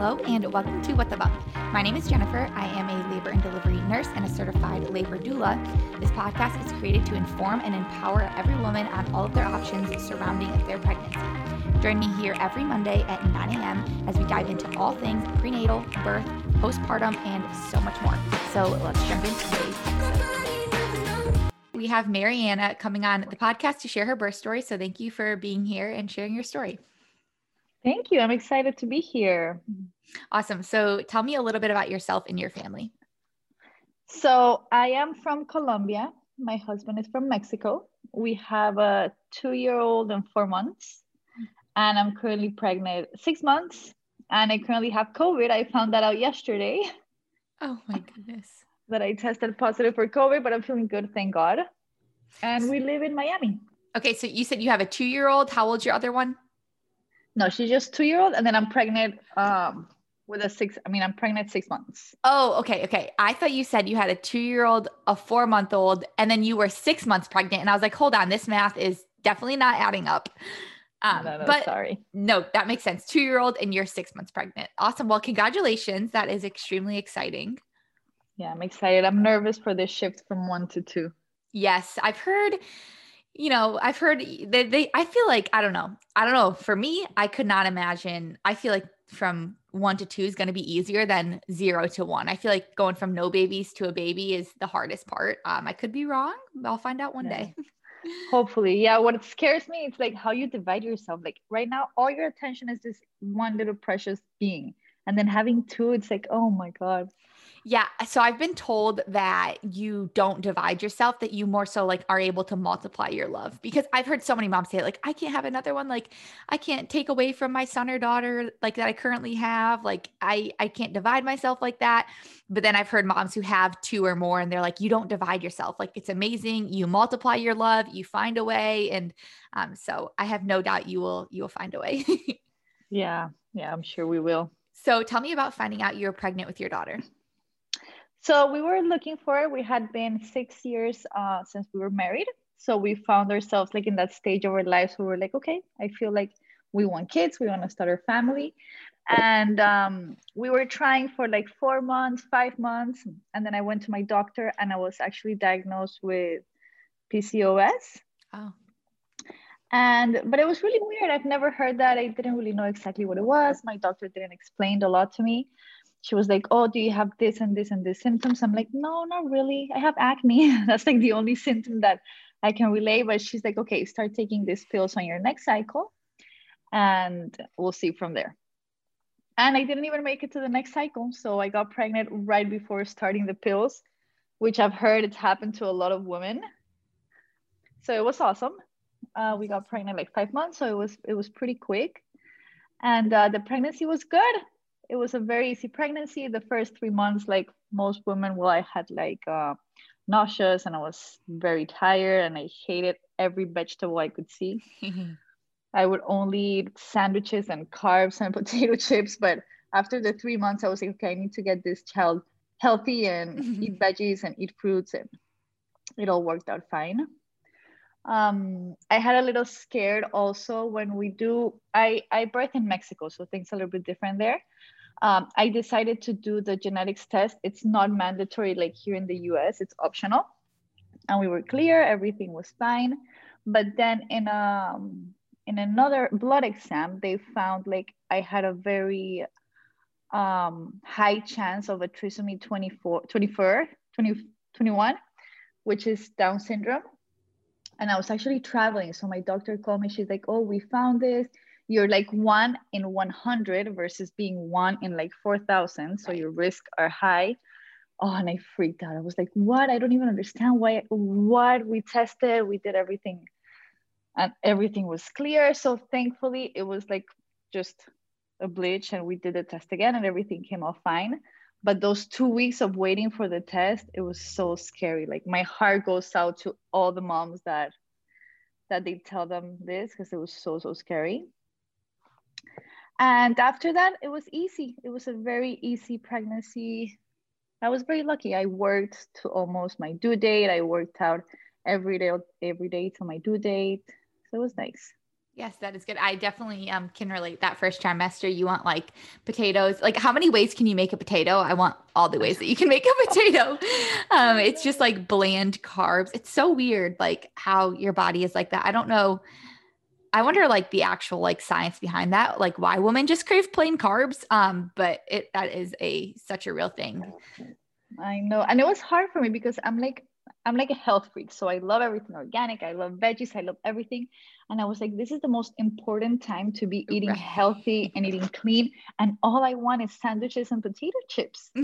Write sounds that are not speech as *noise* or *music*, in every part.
Hello, and welcome to What the Bump. My name is Jennifer. I am a labor and delivery nurse and a certified labor doula. This podcast is created to inform and empower every woman on all of their options surrounding their pregnancy. Join me here every Monday at 9 a.m. as we dive into all things prenatal, birth, postpartum, and so much more. So let's jump into today's episode. We have Mariana coming on the podcast to share her birth story. So thank you for being here and sharing your story. Thank you. I'm excited to be here. Awesome. So tell me a little bit about yourself and your family. So I am from Colombia. My husband is from Mexico. We have a two year old and four months. And I'm currently pregnant six months. And I currently have COVID. I found that out yesterday. Oh my goodness. *laughs* that I tested positive for COVID, but I'm feeling good, thank God. And we live in Miami. Okay. So you said you have a two year old. How old's your other one? No, she's just two year old, and then I'm pregnant um, with a six. I mean, I'm pregnant six months. Oh, okay, okay. I thought you said you had a two year old, a four month old, and then you were six months pregnant, and I was like, hold on, this math is definitely not adding up. Um, no, no, but sorry. No, that makes sense. Two year old, and you're six months pregnant. Awesome. Well, congratulations. That is extremely exciting. Yeah, I'm excited. I'm nervous for this shift from one to two. Yes, I've heard you know, I've heard they, they, I feel like, I don't know. I don't know. For me, I could not imagine. I feel like from one to two is going to be easier than zero to one. I feel like going from no babies to a baby is the hardest part. Um, I could be wrong. I'll find out one yeah. day. *laughs* Hopefully. Yeah. What scares me, it's like how you divide yourself. Like right now, all your attention is this one little precious being. And then having two, it's like, oh my God. Yeah. So I've been told that you don't divide yourself, that you more so like are able to multiply your love. Because I've heard so many moms say, like, I can't have another one. Like, I can't take away from my son or daughter like that I currently have. Like, I I can't divide myself like that. But then I've heard moms who have two or more and they're like, you don't divide yourself. Like it's amazing. You multiply your love, you find a way. And um, so I have no doubt you will you will find a way. *laughs* yeah. Yeah, I'm sure we will. So tell me about finding out you're pregnant with your daughter. So we were looking for it. We had been six years uh, since we were married. So we found ourselves like in that stage of our lives where we were like, okay, I feel like we want kids, we want to start a family. And um, we were trying for like four months, five months. And then I went to my doctor and I was actually diagnosed with PCOS. Oh. And but it was really weird. I've never heard that. I didn't really know exactly what it was. My doctor didn't explain a lot to me she was like, Oh, do you have this and this and this symptoms? I'm like, No, not really. I have acne. *laughs* That's like the only symptom that I can relate. But she's like, Okay, start taking these pills on your next cycle and we'll see from there. And I didn't even make it to the next cycle. So I got pregnant right before starting the pills, which I've heard it's happened to a lot of women. So it was awesome. Uh, we got pregnant like five months, so it was it was pretty quick, and uh, the pregnancy was good it was a very easy pregnancy. The first three months, like most women, well, I had like uh, nauseous and I was very tired and I hated every vegetable I could see. *laughs* I would only eat sandwiches and carbs and *laughs* potato chips. But after the three months, I was like, okay, I need to get this child healthy and *laughs* eat veggies and eat fruits. And it all worked out fine. Um, I had a little scared also when we do, I, I birth in Mexico, so things a little bit different there um, I decided to do the genetics test. It's not mandatory like here in the US, it's optional. And we were clear, everything was fine. But then in a, um, in another blood exam, they found like I had a very um, high chance of a trisomy 24, 24 20, 21, which is Down syndrome. And I was actually traveling. So my doctor called me. She's like, oh, we found this you're like one in 100 versus being one in like 4,000. So your risks are high. Oh, and I freaked out. I was like, what? I don't even understand why, what we tested. We did everything and everything was clear. So thankfully it was like just a bleach and we did the test again and everything came out fine. But those two weeks of waiting for the test, it was so scary. Like my heart goes out to all the moms that that they tell them this because it was so so scary and after that it was easy it was a very easy pregnancy i was very lucky i worked to almost my due date i worked out every day every day to my due date so it was nice Yes, that is good. I definitely um, can relate that first trimester. You want like potatoes. Like, how many ways can you make a potato? I want all the ways that you can make a potato. *laughs* Um, it's just like bland carbs. It's so weird, like how your body is like that. I don't know. I wonder like the actual like science behind that, like why women just crave plain carbs. Um, but it that is a such a real thing. I know, and it was hard for me because I'm like I'm like a health freak, so I love everything organic. I love veggies. I love everything, and I was like, this is the most important time to be eating right. healthy and eating clean, and all I want is sandwiches and potato chips. *laughs*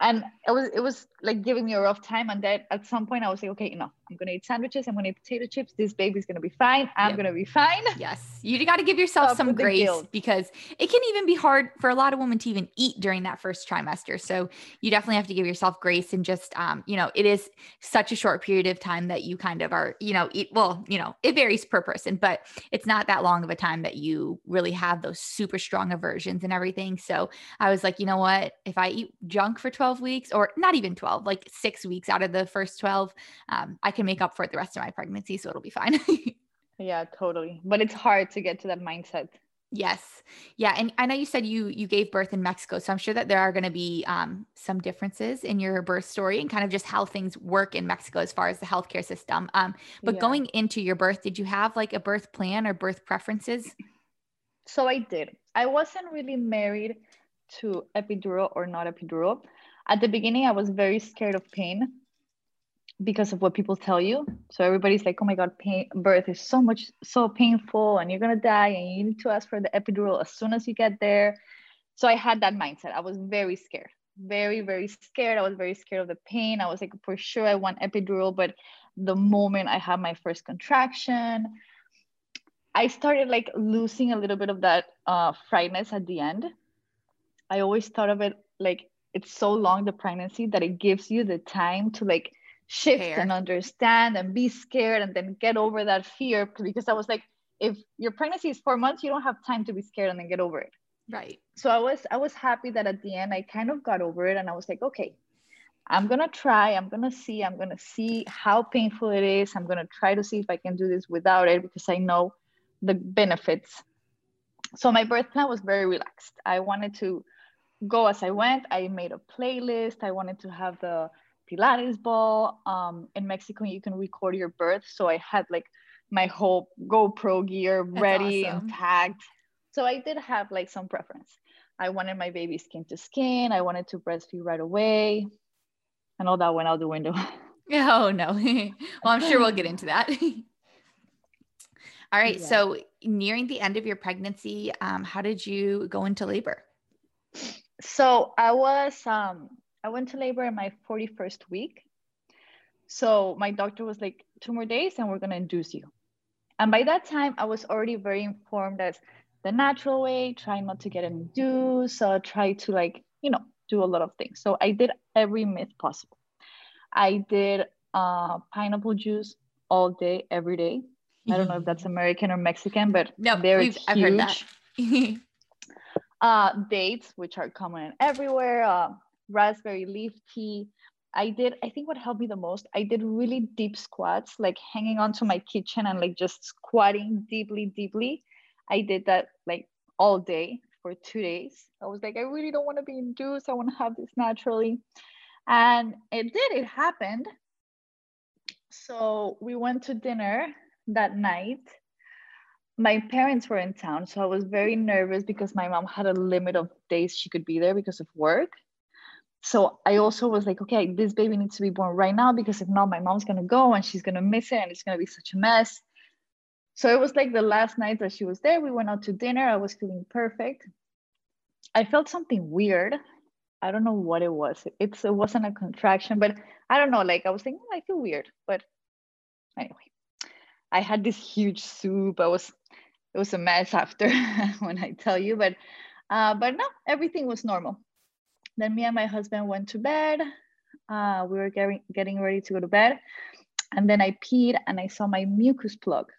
and it was it was like giving me a rough time and then at some point i was like okay no i'm gonna eat sandwiches i'm gonna eat potato chips this baby's gonna be fine i'm yep. gonna be fine. *laughs* Yes you got to give yourself some grace because it can even be hard for a lot of women to even eat during that first trimester so you definitely have to give yourself grace and just um you know it is such a short period of time that you kind of are you know eat well you know it varies per person but it's not that long of a time that you really have those super strong aversions and everything so i was like you know what? If i eat junk for 12 weeks or not even 12 like six weeks out of the first 12 um, i can make up for it the rest of my pregnancy so it'll be fine. *laughs* Yeah totally. But it's hard to get to that mindset. Yes. Yeah and i know you said you you gave birth in mexico so i'm sure that there are going to be um, some differences in your birth story and kind of just how things work in mexico as far as the healthcare system. Um, but yeah. going into your birth did you have like a birth plan or birth preferences? So i did. I wasn't really married to epidural or not epidural. At the beginning, I was very scared of pain because of what people tell you. So everybody's like, "Oh my god, pain birth is so much so painful and you're going to die and you need to ask for the epidural as soon as you get there." So I had that mindset. I was very scared. Very very scared. I was very scared of the pain. I was like, "For sure I want epidural," but the moment I had my first contraction, I started like losing a little bit of that uh, frightness at the end. I always thought of it like it's so long the pregnancy that it gives you the time to like shift and understand and be scared and then get over that fear because I was like if your pregnancy is 4 months you don't have time to be scared and then get over it. Right. So I was I was happy that at the end I kind of got over it and I was like okay I'm going to try I'm going to see I'm going to see how painful it is I'm going to try to see if I can do this without it because I know the benefits. So my birth plan was very relaxed. I wanted to go as I went. I made a playlist. I wanted to have the Pilates ball. Um, in Mexico, you can record your birth. So I had like my whole GoPro gear That's ready awesome. and tagged. So I did have like some preference. I wanted my baby skin to skin. I wanted to breastfeed right away. And all that went out the window. *laughs* *laughs* Oh, no. *laughs* well, I'm sure we'll get into that. all right. Yeah. So, nearing the end of your pregnancy, um, how did you go into labor? so I was um I went to labor in my 41st week. So my doctor was like, two more days and we're gonna induce you. And by that time, I was already very informed as the natural way, try not to get induced, so try to like, you know, do a lot of things. So I did every myth possible. I did uh, pineapple juice all day, every day. I don't know if that's *laughs* American or Mexican, but no, they're huge. I've heard that. *laughs* uh, dates, which are common everywhere, uh, raspberry leaf tea. I did, I think what helped me the most, I did really deep squats, like hanging onto my kitchen and like just squatting deeply, deeply. I did that like all day for two days. I was like, I really don't want to be induced. I want to have this naturally. And it did, it happened. So we went to dinner that night my parents were in town, so I was very nervous because my mom had a limit of days she could be there because of work. So I also was like, okay, this baby needs to be born right now because if not, my mom's gonna go and she's gonna miss it and it's gonna be such a mess. So it was like the last night that she was there. We went out to dinner. I was feeling perfect. I felt something weird. I don't know what it was. It's it wasn't a contraction, but I don't know. Like I was thinking, oh, I feel weird. But anyway, I had this huge soup. I was it was a mess after *laughs* when I tell you, but uh, but no, everything was normal. Then me and my husband went to bed. Uh, we were getting getting ready to go to bed, and then I peed and I saw my mucus plug.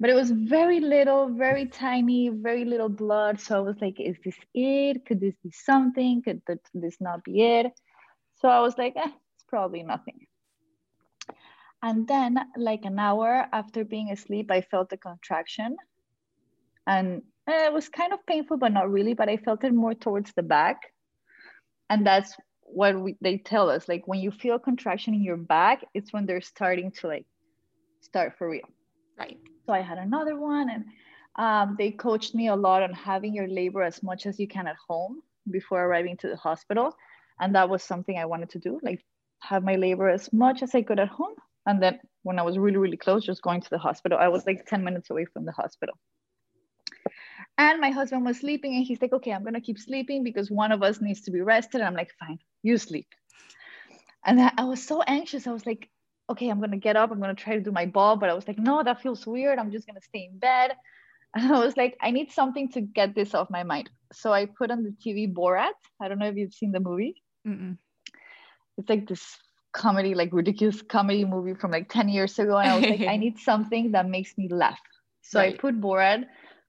But it was very little, very tiny, very little blood. So I was like, "Is this it? Could this be something? Could this not be it?" So I was like, eh, "It's probably nothing." And then, like an hour after being asleep, I felt a contraction. And eh, it was kind of painful, but not really. But I felt it more towards the back. And that's what we, they tell us like when you feel a contraction in your back, it's when they're starting to like start for real. Right. So I had another one, and um, they coached me a lot on having your labor as much as you can at home before arriving to the hospital. And that was something I wanted to do, like have my labor as much as I could at home. And then when I was really, really close, just going to the hospital, I was like 10 minutes away from the hospital. And my husband was sleeping, and he's like, okay, I'm to keep sleeping because one of us needs to be rested. And I'm like, fine, you sleep. And I was so anxious. I was like, okay, I'm to get up. I'm to try to do my ball. But I was like, no, that feels weird. I'm just to stay in bed. *laughs* And I was like, I need something to get this off my mind. So I put on the TV Borat. I don't know if you've seen the movie. Mm-mm. It's like this comedy, like ridiculous comedy movie from like 10 years ago. And I was like, I *laughs* need something that makes me laugh. So right. I put Borat.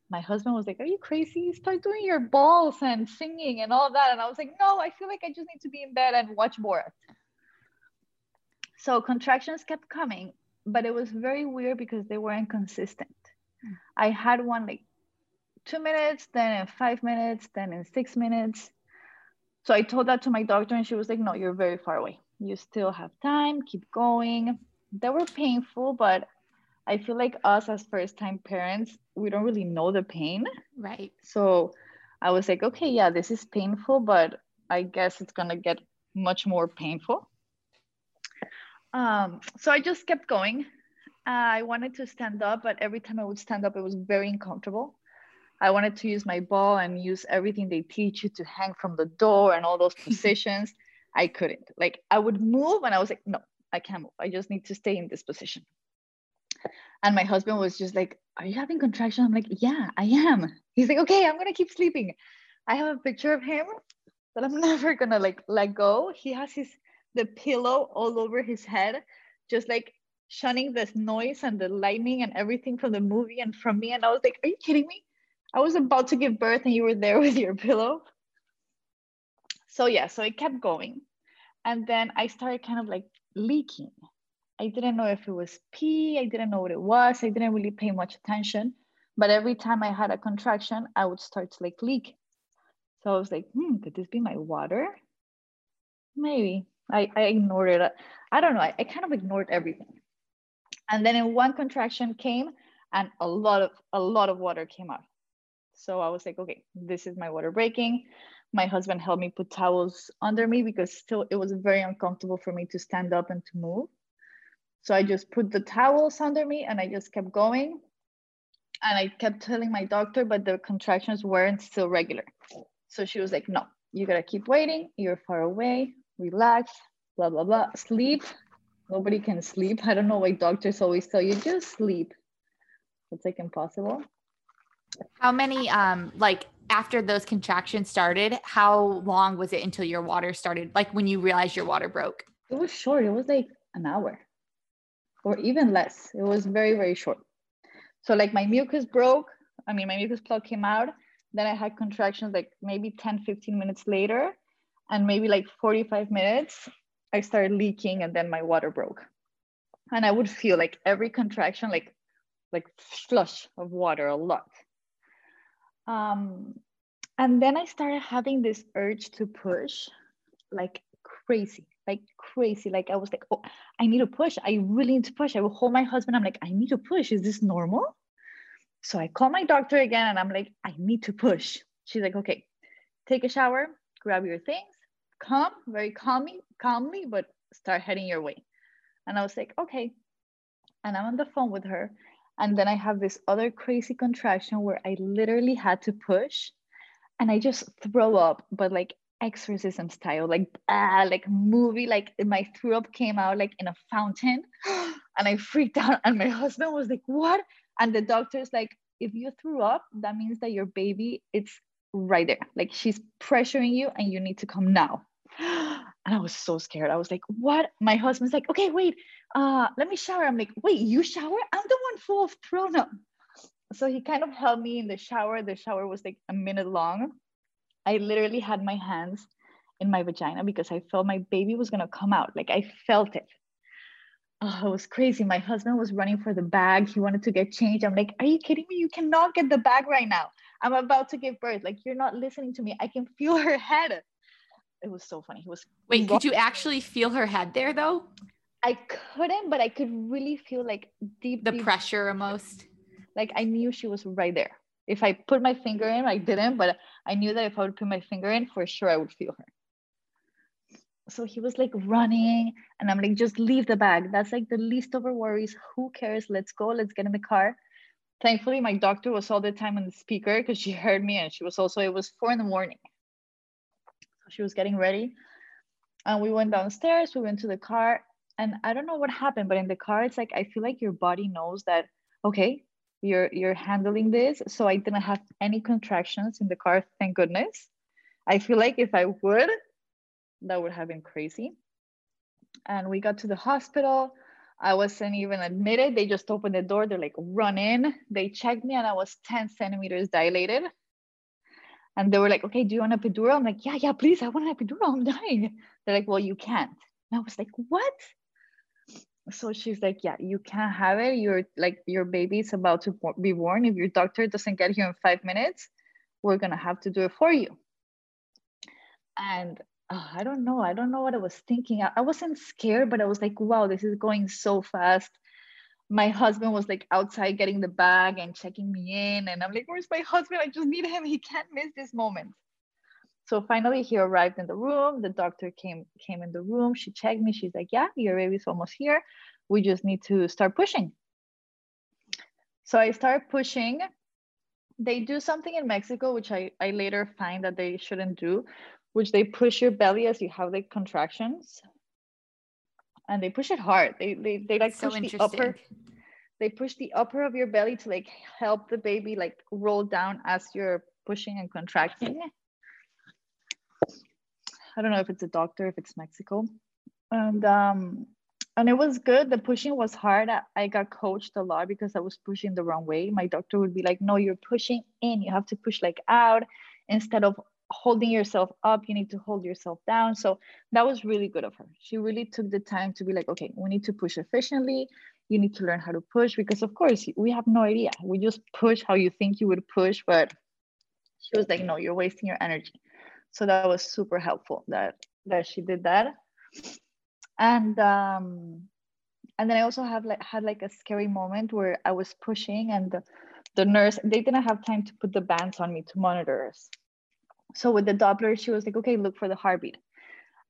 My husband was like, Are you crazy? Start doing your balls and singing and all that. And I was like, No, I feel like I just need to be in bed and watch Borat. So contractions kept coming, but it was very weird because they were inconsistent. Hmm. I had one like two minutes, then in five minutes, then in six minutes. So I told that to my doctor, and she was like, No, you're very far away. You still have time, keep going. They were painful, but I feel like us as first time parents, we don't really know the pain. Right. So I was like, Okay, yeah, this is painful, but I guess it's going to get much more painful. Um, so I just kept going. I wanted to stand up, but every time I would stand up, it was very uncomfortable. I wanted to use my ball and use everything they teach you to hang from the door and all those *laughs* positions. I couldn't. Like I would move and I was like, no, I can't move. I just need to stay in this position. And my husband was just like, Are you having contraction? I'm like, Yeah, I am. He's like, Okay, I'm gonna keep sleeping. I have a picture of him that I'm *laughs* never gonna like let go. He has his the pillow all over his head, just like shunning this noise and the lightning and everything from the movie and from me. And I was like, Are you kidding me? I was about to give birth and you were there *laughs* with your pillow. So, yeah, so it kept going. And then I started kind of like leaking. I didn't know if it was pee, I didn't know what it was, I didn't really pay much attention. But every time I had a contraction, I would start to like leak. So I was like, hmm, could this be my water? Maybe. I, I ignored it. I don't know. I, I kind of ignored everything. And then in one contraction came and a lot of a lot of water came out. So I was like, okay, this is my water breaking. My husband helped me put towels under me because still it was very uncomfortable for me to stand up and to move. So I just put the towels under me and I just kept going. And I kept telling my doctor, but the contractions weren't still regular. So she was like, no, you gotta keep waiting. You're far away, relax, blah, blah, blah. Sleep, nobody can sleep. *laughs* I don't know why doctors always tell you just sleep. It's like impossible. How many um like after those contractions started, how long was it until your water started? Like when you realized your water broke? It was short. It was like an hour or even less. It was very, very short. So like my mucus broke. I mean, my mucus plug came out. Then I had contractions like maybe 10, 15 minutes later. And maybe like 45 minutes, I started leaking and then my water broke. And I would feel like every contraction, like like flush of water a lot. Um, and then I started having this urge to push like crazy, like crazy. Like I was like, oh, I need to push. I really need to push. I will hold my husband. I'm like, I need to push. Is this normal? So I call my doctor again and I'm like, I need to push. She's like, okay, take a shower, grab your things, come very calmly, calmly, but start heading your way. And I was like, okay. And I'm on the phone with her. And then I have this other crazy contraction where I literally had to push and I just throw up, but like exorcism style, like ah, like movie, like my throw up came out like in a fountain. *gasps* and I freaked out. And my *laughs* husband was like, What? And the doctor's like, if you threw up, that means that your baby it's right there. Like she's pressuring you and you need to come now. *gasps* And I was so scared. I was like, what? My husband's like, okay, wait, uh, let me shower. I'm like, wait, you shower? I'm the one full of thrown up. So he kind of held me in the shower. The shower was like a minute long. I literally had my hands in my vagina because I felt my baby was gonna come out. Like I felt it. oh, it was crazy. My husband was running for the bag. He wanted to get changed. I'm like, are you kidding me? You cannot get the bag right now. I'm about to give birth. Like, you're not listening to me. I can feel her head. It was so funny. He was wait. Could you actually feel her head there though? I couldn't, but I could really feel like deep the deep, pressure almost. Like I knew she was right there. If I put my finger in, I didn't, but I knew that if I would put my finger in, for sure I would feel her. So he was like running and i'm like just leave the bag. That's like the least of our worries. Who cares? Let's go. Let's get in the car. Thankfully my doctor was all the time on the speaker because she *laughs* heard me and she was also it was four in the morning. So she was getting ready and we went downstairs. We went to the car and i don't know what happened but in the car it's like i feel like your body knows that okay you're you're handling this so i didn't have any contractions in the car thank goodness i feel like if i would that would have been crazy. And we got to the hospital. I wasn't even admitted. They just opened the door. They're like, run in. They checked me and I was 10 centimeters dilated. And they were like, okay, do you want a epidural? I'm like, yeah, yeah, please. I want an epidural. I'm dying. They're like, well, you can't. And I was like, what? So she's like, yeah, you can't have it. You're like, your baby's about to be born. If your doctor doesn't get here in five minutes, we're to have to do it for you. And oh, I don't know. I don't know what I was thinking. I, I wasn't scared, but I was like, wow, this is going so fast. My husband was like outside getting the bag and checking me in. And I'm like, where's my husband? I just need him. He can't miss this moment. So finally he arrived in the room. The doctor came came in the room. She checked me. She's like, yeah, your baby's almost here. We just need to start pushing. So I start pushing they do something in Mexico, which I, I later find that they shouldn't do, which they push your belly as you have the contractions and they push it hard they they, they like push the upper they push the upper of your belly to like help the baby like roll down as you're pushing and contracting i don't know if it's a doctor if it's mexico. And um and it was good. The pushing was hard. I, got coached a lot because i was pushing the wrong way. My doctor would be like no you're pushing in. You have to push like out. Instead of holding yourself up you need to hold yourself down. So that was really good of her. She really took the time to be like okay we need to push efficiently. You need to learn how to push because of course we have no idea. We just push how you think you would push but she was like no you're wasting your energy so that was super helpful that that she did that and um and then i also have like had like a scary moment where i was pushing and the, the nurse they didn't have time to put the bands on me to monitor us so with the Doppler, she was like, okay, look for the heartbeat.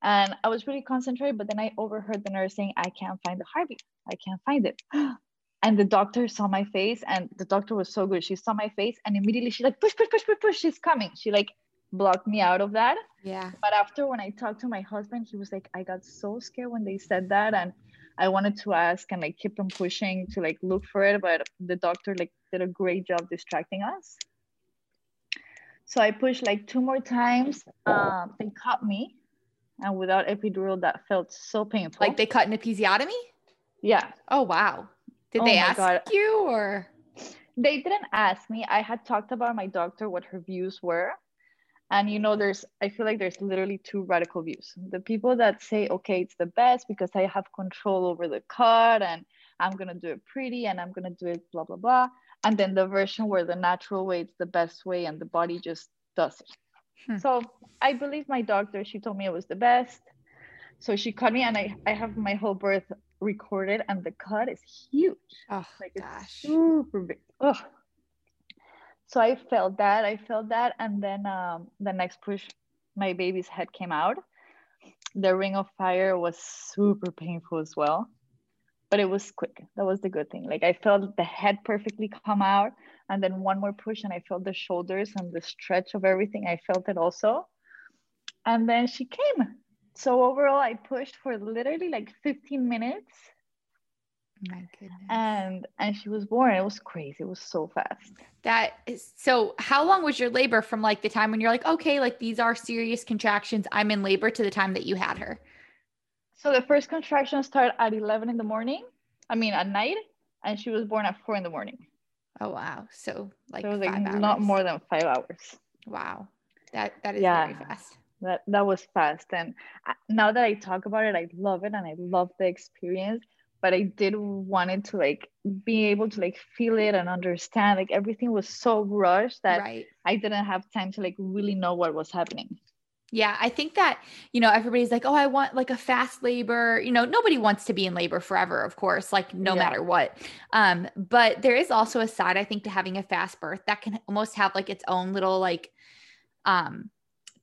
And I was really concentrated, but then I overheard the nurse saying, I can't find the heartbeat. I can't find it. *gasps* And the doctor saw my face, and the doctor was so good. She saw my face, and immediately she like, push, push, push, push, push, she's coming. She like blocked me out of that. Yeah. But after when I talked to my husband, he was like, I got so scared when they said that. And I wanted to ask and like keep on pushing to like look for it. But the doctor like did a great job distracting us. So I pushed like two more times. Um, they cut me, and without epidural, that felt so painful. Like they cut an episiotomy? Yeah. Oh wow. Did oh they ask God. you or? They didn't ask me. I had talked about my doctor what her views were. And you know, there's I feel like there's literally two radical views. The people that say, okay, it's the best because I have control over the cut and I'm gonna do it pretty and I'm gonna do it blah blah blah and then the version where the natural way it's the best way and the body just does it hmm. so i believe my doctor she told me it was the best so she cut me and i, I have my whole birth recorded and the cut is huge oh like gosh super big Ugh. So i felt that i felt that and then um, the next push my baby's head came out the ring of fire was super painful as well but it was quick. That was the good thing. Like I felt the head perfectly come out, and then one more push, and I felt the shoulders and the stretch of everything. I felt it also, and then she came. So overall, I pushed for literally like 15 minutes. My goodness. And and she was born. It was crazy. It was so fast. That is so how long was your labor from like the time when you're like, okay, like these are serious contractions, I'm in labor to the time that you had her? So the first contraction started at 11 in the morning. I mean, at night, and she was born at four in the morning. Oh wow! So like, so it was like hours. not more than five hours. Wow, that that is yeah, very fast. That that was fast, and uh, now that I talk about it, I love it and I love the experience. But I did wanted to like be able to like feel it and understand. Like everything was so rushed that right. I didn't have time to like really know what was happening. Yeah, I think that, you know, everybody's like, oh, I want like a fast labor. You know, nobody wants to be in labor forever, of course, like no yeah. matter what. Um, but there is also a side, I think, to having a fast birth that can almost have like its own little like um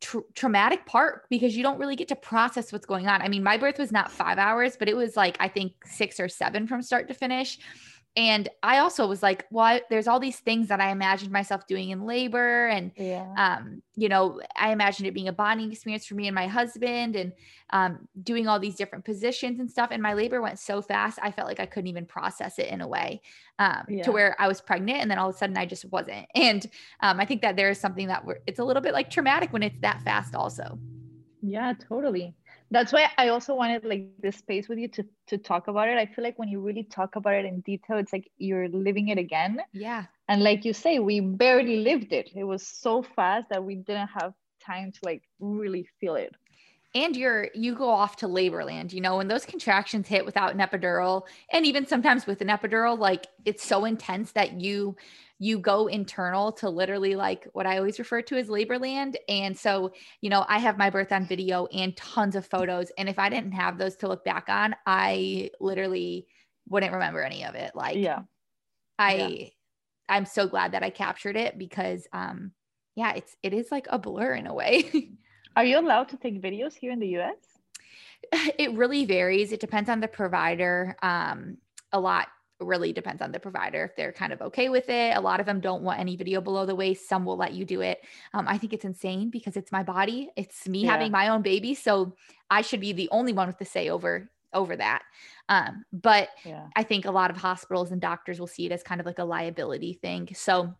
traumatic part because you don't really get to process what's going on. I mean, my birth was not five hours, but it was like, I think six or seven from start to finish. And I also was like, well, I, there's all these things that I imagined myself doing in labor. And, yeah. um, you know, I imagined it being a bonding experience for me and my husband and um, doing all these different positions and stuff. And my labor went so fast, I felt like I couldn't even process it in a way um, yeah. to where I was pregnant. And then all of a sudden I just wasn't. *laughs* And um, I think that there is something that it's a little bit like traumatic when it's that fast, also. Yeah, totally that's why i also wanted like this space with you to to talk about it. I feel like when you really talk about it in detail it's like you're living it again. Yeah. And like you say we barely lived it. It was so fast that we didn't have time to like really feel it. And you're you go off to labor land you know when those contractions hit without an epidural and even sometimes with an epidural like it's so intense that you you go internal to literally like what I always refer to as labor land. And so, you know, I have my birth on video and tons of photos. And if I didn't have those to look back on, I literally wouldn't remember any of it. Like, yeah, I, yeah. I'm so glad that I captured it because, um, yeah, it's, it is like a blur in a way. *laughs* Are you allowed to take videos here in the US? It really varies. It depends on the provider. Um, a lot really depends on the provider if they're kind of okay with it. A lot of them don't want any video below the waist. Some will let you do it. Um, I think it's insane because it's my body. It's me yeah. having my own baby, so I should be the only one with the say over over that. Um, but yeah. I think a lot of hospitals and doctors will see it as kind of like a liability thing. So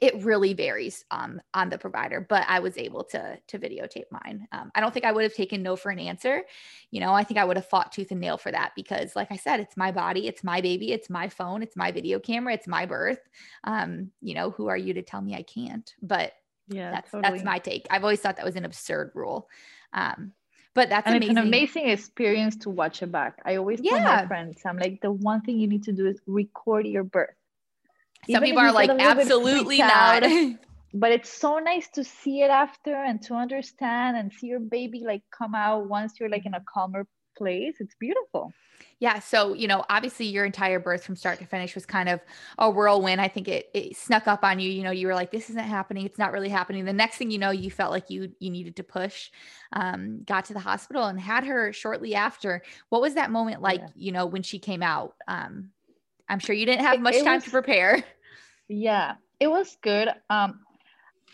it really varies um, on the provider, but I was able to to videotape mine. Um, I don't think I would have taken no for an answer. You know, I think I would have fought tooth and nail for that because, like I said, it's my body, it's my baby, it's my phone, it's my video camera, it's my birth. Um, you know, who are you to tell me I can't? But yeah, that's totally. that's my take. I've always thought that was an absurd rule. Um, but that's and amazing. it's an amazing experience to watch it back. I always yeah. tell my friends, I'm like, the one thing you need to do is record your birth some people are like, absolutely not. *laughs* but it's so nice to see it after and to understand and see your baby like come out once you're like in a calmer place. It's beautiful. Yeah. So, you know, obviously your entire birth from start to finish was kind of a whirlwind. I think it, it snuck up on you. You know, you were like, this isn't happening. It's not really happening. The next thing you know, you felt like you you needed to push, um, got to the hospital and had her shortly after. What was that moment like, yeah. you know, when she came out? Um, I'm sure you didn't have much it, it time was, to prepare. *laughs* Yeah, it was good. Um,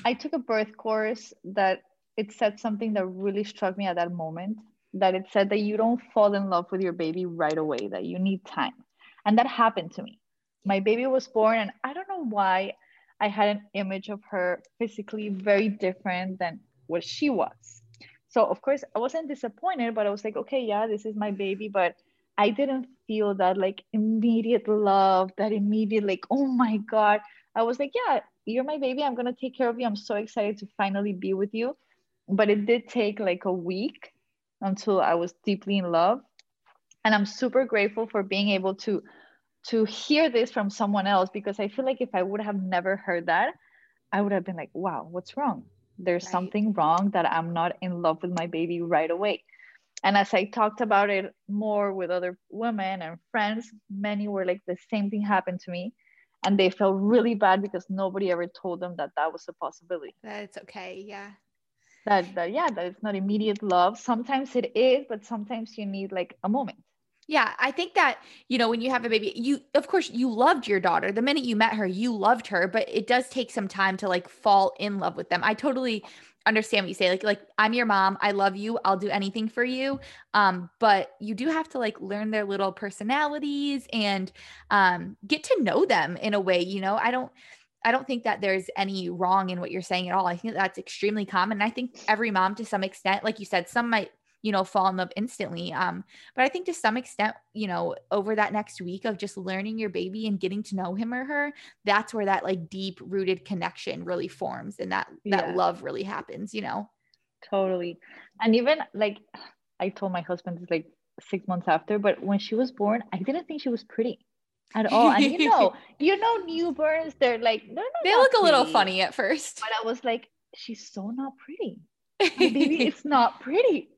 I took a birth course that it said something that really struck me at that moment. That it said that you don't fall in love with your baby right away. That you need time, and that happened to me. My baby was born, and I don't know why I had an image of her physically very different than what she was. So of course I wasn't disappointed, but I was like, okay, yeah, this is my baby, but I didn't feel that like immediate love, that immediate like, oh my God. I was like, yeah, you're my baby. I'm gonna take care of you. I'm so excited to finally be with you. But it did take like a week until I was deeply in love. And I'm super grateful for being able to to hear this from someone else because I feel like if I would have never heard that, I would have been like, wow, what's wrong? There's right. something wrong that I'm not in love with my baby right away. And as I talked about it more with other women and friends, many were like, the same thing happened to me. And they felt really bad because nobody ever told them that that was a possibility. That it's okay. Yeah. That, that, yeah, that it's not immediate love. Sometimes it is, but sometimes you need like a moment. Yeah, I think that, you know, when you have a baby, you, of course, you loved your daughter. The minute you met her, you loved her, but it does take some time to like fall in love with them. I totally understand what you say like like i'm your mom i love you i'll do anything for you. Um but you do have to like learn their little personalities and um get to know them in a way you know? I don't i don't think that there's any wrong in what you're saying at all. I think that's extremely common. I think every mom to some extent like you said some might you know, fall in love instantly. Um, but I think to some extent, you know, over that next week of just learning your baby and getting to know him or her, that's where that like deep rooted connection really forms and that that yeah. love really happens, you know. Totally. And even like I told my husband like six months after. But when she was born, I didn't think she was pretty at all. And you know, *laughs* you know, newborns, they're like, they're not they look a little funny at first. But I was like, she's so not pretty. *laughs* My baby it's not pretty.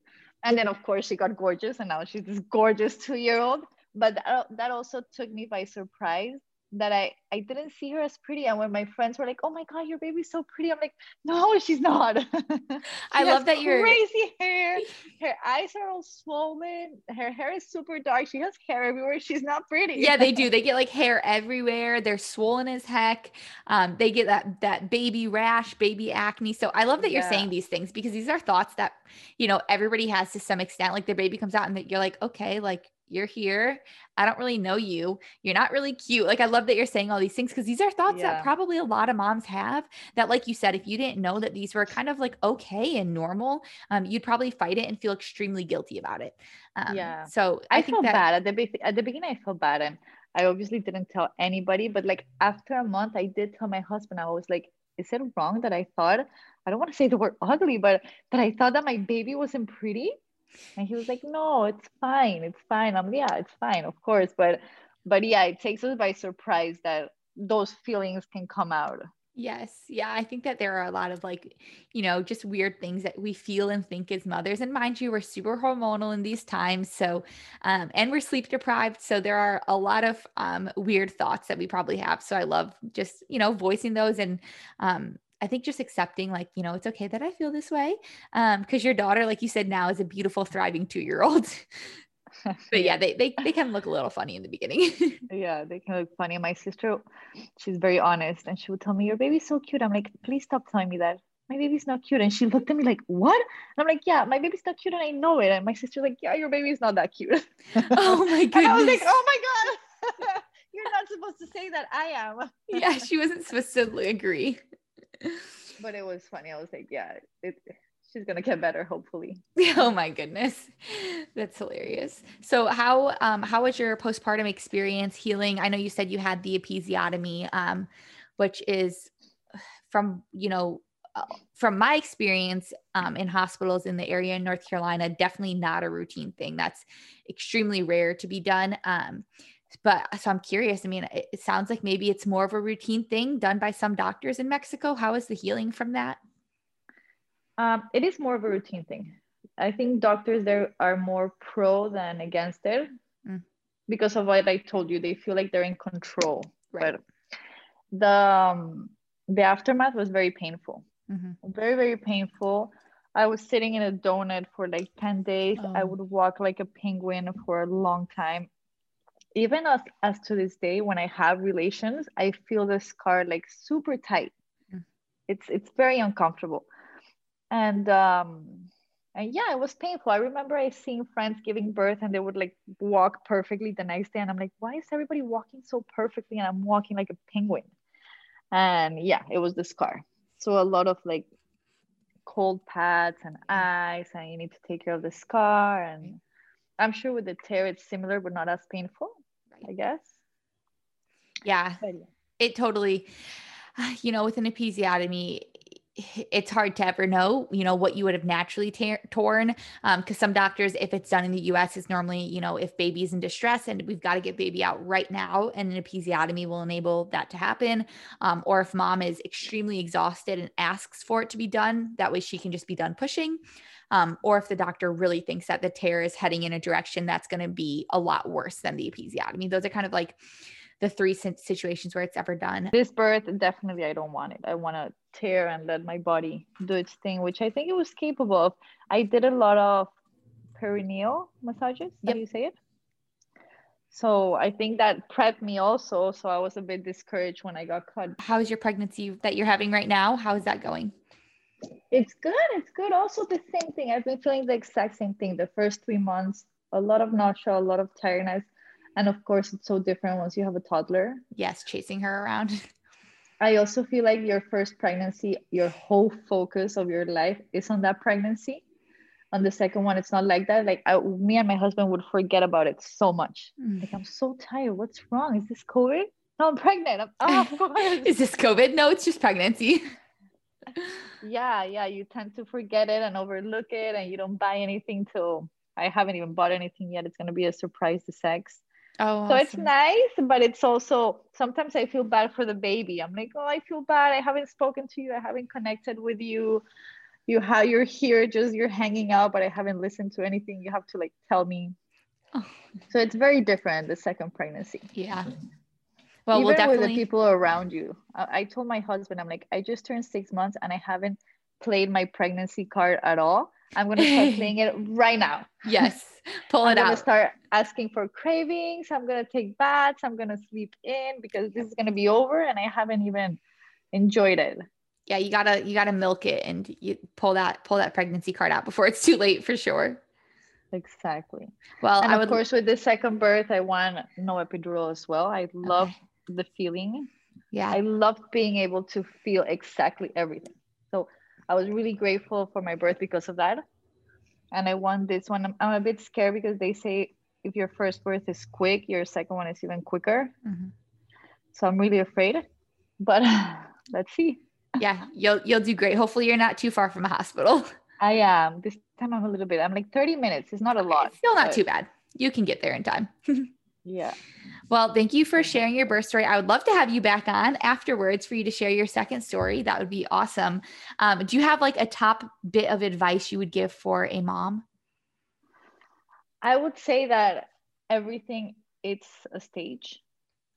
And then, of course, she got gorgeous, and now she's this gorgeous two year old. But that, that also took me by surprise that I, I didn't see her as pretty. And when my friends were like, oh my God, your baby's so pretty, I'm like, no, *laughs* she's not. *laughs* I love that you're- crazy hair. Her eyes are all swollen. Her hair is super dark. She has hair everywhere. She's not pretty. yeah, they do. They *laughs* get like hair everywhere. They're swollen as heck. Um, they get that that baby rash, baby acne. So I love that you're Yeah. saying these things because these are thoughts that you know everybody has to some extent. Like their baby comes out and that you're like, okay, like you're here. I don't really know you. You're not really cute. Like I love that you're saying all these things because these are thoughts Yeah. that probably a lot of moms have. That, like you said, if you didn't know that these were kind of like okay and normal, um, you'd probably fight it and feel extremely guilty about it. Um, Yeah. So I, I, think felt that bad at the be- at the beginning. I felt bad, and I obviously didn't tell anybody. But like after a month, I did tell my husband. I was like, "Is it wrong that I thought I don't want to say the word ugly, but that I thought that my baby wasn't pretty?" And he was like, "No, it's fine. It's fine." I'm yeah, it's fine, of course. But but yeah, it takes us by surprise that those feelings can come out. Yes. Yeah. I think that there are a lot of like, you know, just weird things that we feel and think as mothers. And mind you, we're super hormonal in these times. So, um, and we're sleep deprived. So there are a lot of um, weird thoughts that we probably have. So I love just, you know, voicing those and, um, I think just accepting, like, you know, it's okay that I feel this way. Um, because your daughter, like you said, now is a beautiful, thriving two year old. *laughs* but *laughs* yeah, they, they, they can look a little funny in the beginning. *laughs* Yeah, they can look funny. My sister, she's very honest, and she would tell me, "Your baby's so cute." I'm like, "Please stop telling me that. My baby's not cute." And she looked at me like, "What?" And I'm like, "Yeah, my baby's not cute, and I know it." And my sister's like, "Yeah, your baby's not that cute." oh my goodness. And I was like, "Oh my god, you're not supposed to say that. I am." yeah, she wasn't supposed to agree. But it was funny. I was like, "Yeah, it, she's gonna get better, hopefully." *laughs* Oh my goodness. That's hilarious. So how um how was your postpartum experience healing? I know you said you had the episiotomy um which is from, you know, uh, from my experience um, in hospitals in the area in North Carolina, definitely not a routine thing. That's extremely rare to be done. Um, but so I'm curious. I mean, it, it sounds like maybe it's more of a routine thing done by some doctors in Mexico. How is the healing from that? Um, it is more of a routine thing. I think doctors there are more pro than against it Mm. because of what I told you. They feel like they're in control. Right. But the um, the aftermath was very painful. Mhm. Very very painful. I was sitting in a donut for like 10 days. I Oh. would walk like a penguin for a long time. Even as, as to this day, when I have relations, I feel the scar like super tight. Mm. It's it's very uncomfortable. And um and yeah, it was painful. I remember I seeing friends giving birth and they would like walk perfectly the next day. And I'm like, why is everybody walking so perfectly? And I'm walking like a penguin. And yeah, it was the scar. So a lot of like cold pads and ice, and you need to take care of the scar. And I'm sure with the tear, it's similar, but not as painful, I guess. Yeah. Yeah. it totally you know with an episiotomy it's hard to ever know you know what you would have naturally tear torn because some doctors if it's done in the us is normally you know if baby's in distress and we've got to get baby out right now and an episiotomy will enable that to happen um, or if mom is extremely exhausted and asks for it to be done that way she can just be done pushing um, or if the doctor really thinks that the tear is heading in a direction that's going to be a lot worse than the episiotomy those are kind of like the three situations where it's ever done. This birth, definitely, I don't want it. I want to tear and let my body do its thing, which I think it was capable of. I did a lot of perineal massages. How Yep. do you say it? So I think that prepped me also. So I was a bit discouraged when I got cut. How is your pregnancy that you're having right now? How is that going? It's good. It's good. Also, the same thing. I've been feeling the exact same thing. The first three months, a lot of nausea, a lot of tiredness. And of course, it's so different once you have a toddler. Yes, chasing her around. *laughs* I also feel like your first pregnancy, your whole focus of your life is on that pregnancy. On the second one, it's not like that. Like I, me and my husband would forget about it so much. Mm. Like I'm so tired. What's wrong? Is this COVID? No, I'm pregnant. I'm, oh, *laughs* of course. Is this COVID? No, it's just pregnancy. *laughs* yeah, yeah. You tend to forget it and overlook it, and you don't buy anything till I haven't even bought anything yet. It's gonna be a surprise to sex. Oh, so awesome. it's nice, but it's also sometimes I feel bad for the baby. I'm like, oh, I feel bad. I haven't spoken to you. I haven't connected with you. You how you're here, just you're hanging out, but I haven't listened to anything. You have to like tell me. Oh. So it's very different the second pregnancy. Yeah. Well, even we'll definitely... with the people around you. I, I told my husband, I'm like, I just turned six months and I haven't played my pregnancy card at all. I'm gonna start *laughs* playing it right now. Yes, *laughs* pull it I'm out. I'm gonna start asking for cravings. I'm gonna take baths. I'm gonna sleep in because this is gonna be over, and I haven't even enjoyed it. Yeah, you gotta you gotta milk it and you pull that pull that pregnancy card out before it's *laughs* too late for sure. Exactly. Well, and I would, of course with the second birth, I want no epidural as well. I love okay. The feeling. Yeah, I love being able to feel exactly everything. So I was really grateful for my birth because of that. And I want this one. I'm, I'm a bit scared because they say if your first birth is quick, your second one is even quicker. Mm-hmm. So I'm really afraid. But *laughs* let's see. Yeah, you'll you'll do great. Hopefully you're not too far from a hospital. *laughs* I am. This time I'm a little bit. I'm like 30 minutes. It's not a lot. Still not too bad. You can get there in time. *laughs* yeah. Well, thank you for sharing your birth story. I would love to have you back on afterwards for you to share your second story. That would be awesome. Um, do you have like a top bit of advice you would give for a mom? I would say that everything it's a stage.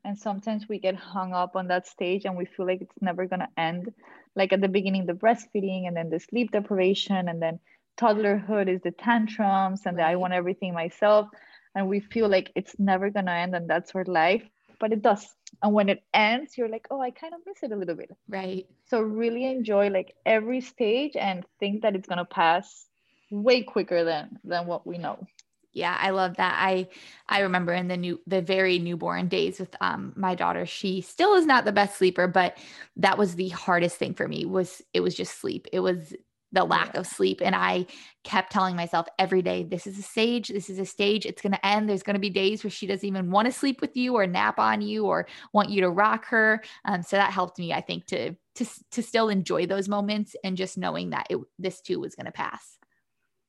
And sometimes we get hung up on that stage and we feel like it's never going to end. Like at the beginning, the breastfeeding and then the sleep deprivation and then toddlerhood is the tantrums and right. the I want everything myself and we feel like it's never gonna end and that's our life but it does. And when it ends you're like oh i kind of miss it a little bit. Right. So really enjoy like every stage and think that it's gonna pass way quicker than than what we know. Yeah i love that. I i remember in the new the very newborn days with um my daughter she still is not the best sleeper but that was the hardest thing for me was it was just sleep. It was the lack yeah. of sleep. And I kept telling myself every day, this is a stage, this is a stage, it's going to end. There's going to be days where she doesn't even want to sleep with you or nap on you or want you to rock her. Um, so that helped me, I think, to to to still enjoy those moments and just knowing that it this too was going to pass.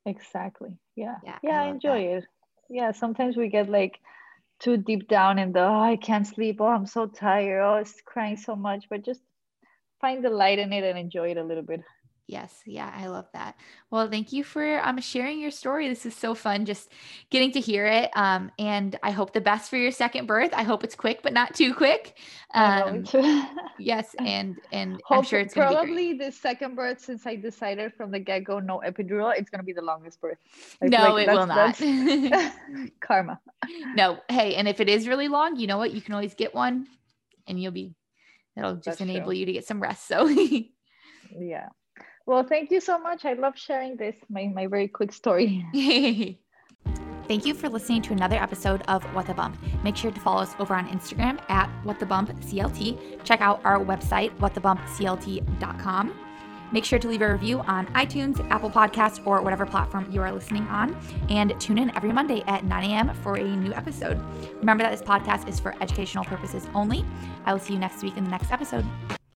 Exactly. Yeah. Yeah. yeah I, I enjoy that. it. Yeah. Sometimes we get like too deep down in the oh, I can't sleep. Oh, I'm so tired. Oh, it's crying so much. But just find the light in it and enjoy it a little bit. Yes. Yeah. I love that. Well, thank you for um, sharing your story. This is so fun just getting to hear it. Um, and I hope the best for your second birth. I hope it's quick, but not too quick. Um, yes. *laughs* And, and hope, I'm sure it's probably the second birth since I decided from the get go, no epidural, it's going to be the longest birth. Like, no, like, it will not. *laughs* *laughs* karma. No. Hey, and if it is really long, you know what? You can always get one and you'll be, it'll just That's enable true. you to get some rest. So yeah. Well, thank you so much. I love sharing this, my, my very quick story. *laughs* Thank you for listening to another episode of What the Bump. Make sure to follow us over on Instagram at What the Bump CLT. Check out our website, whatthebumpclt.com. Make sure to leave a review on iTunes, Apple Podcasts, or whatever platform you are listening on. And tune in every Monday at 9 a.m. for a new episode. Remember that this podcast is for educational purposes only. I will see you next week in the next episode.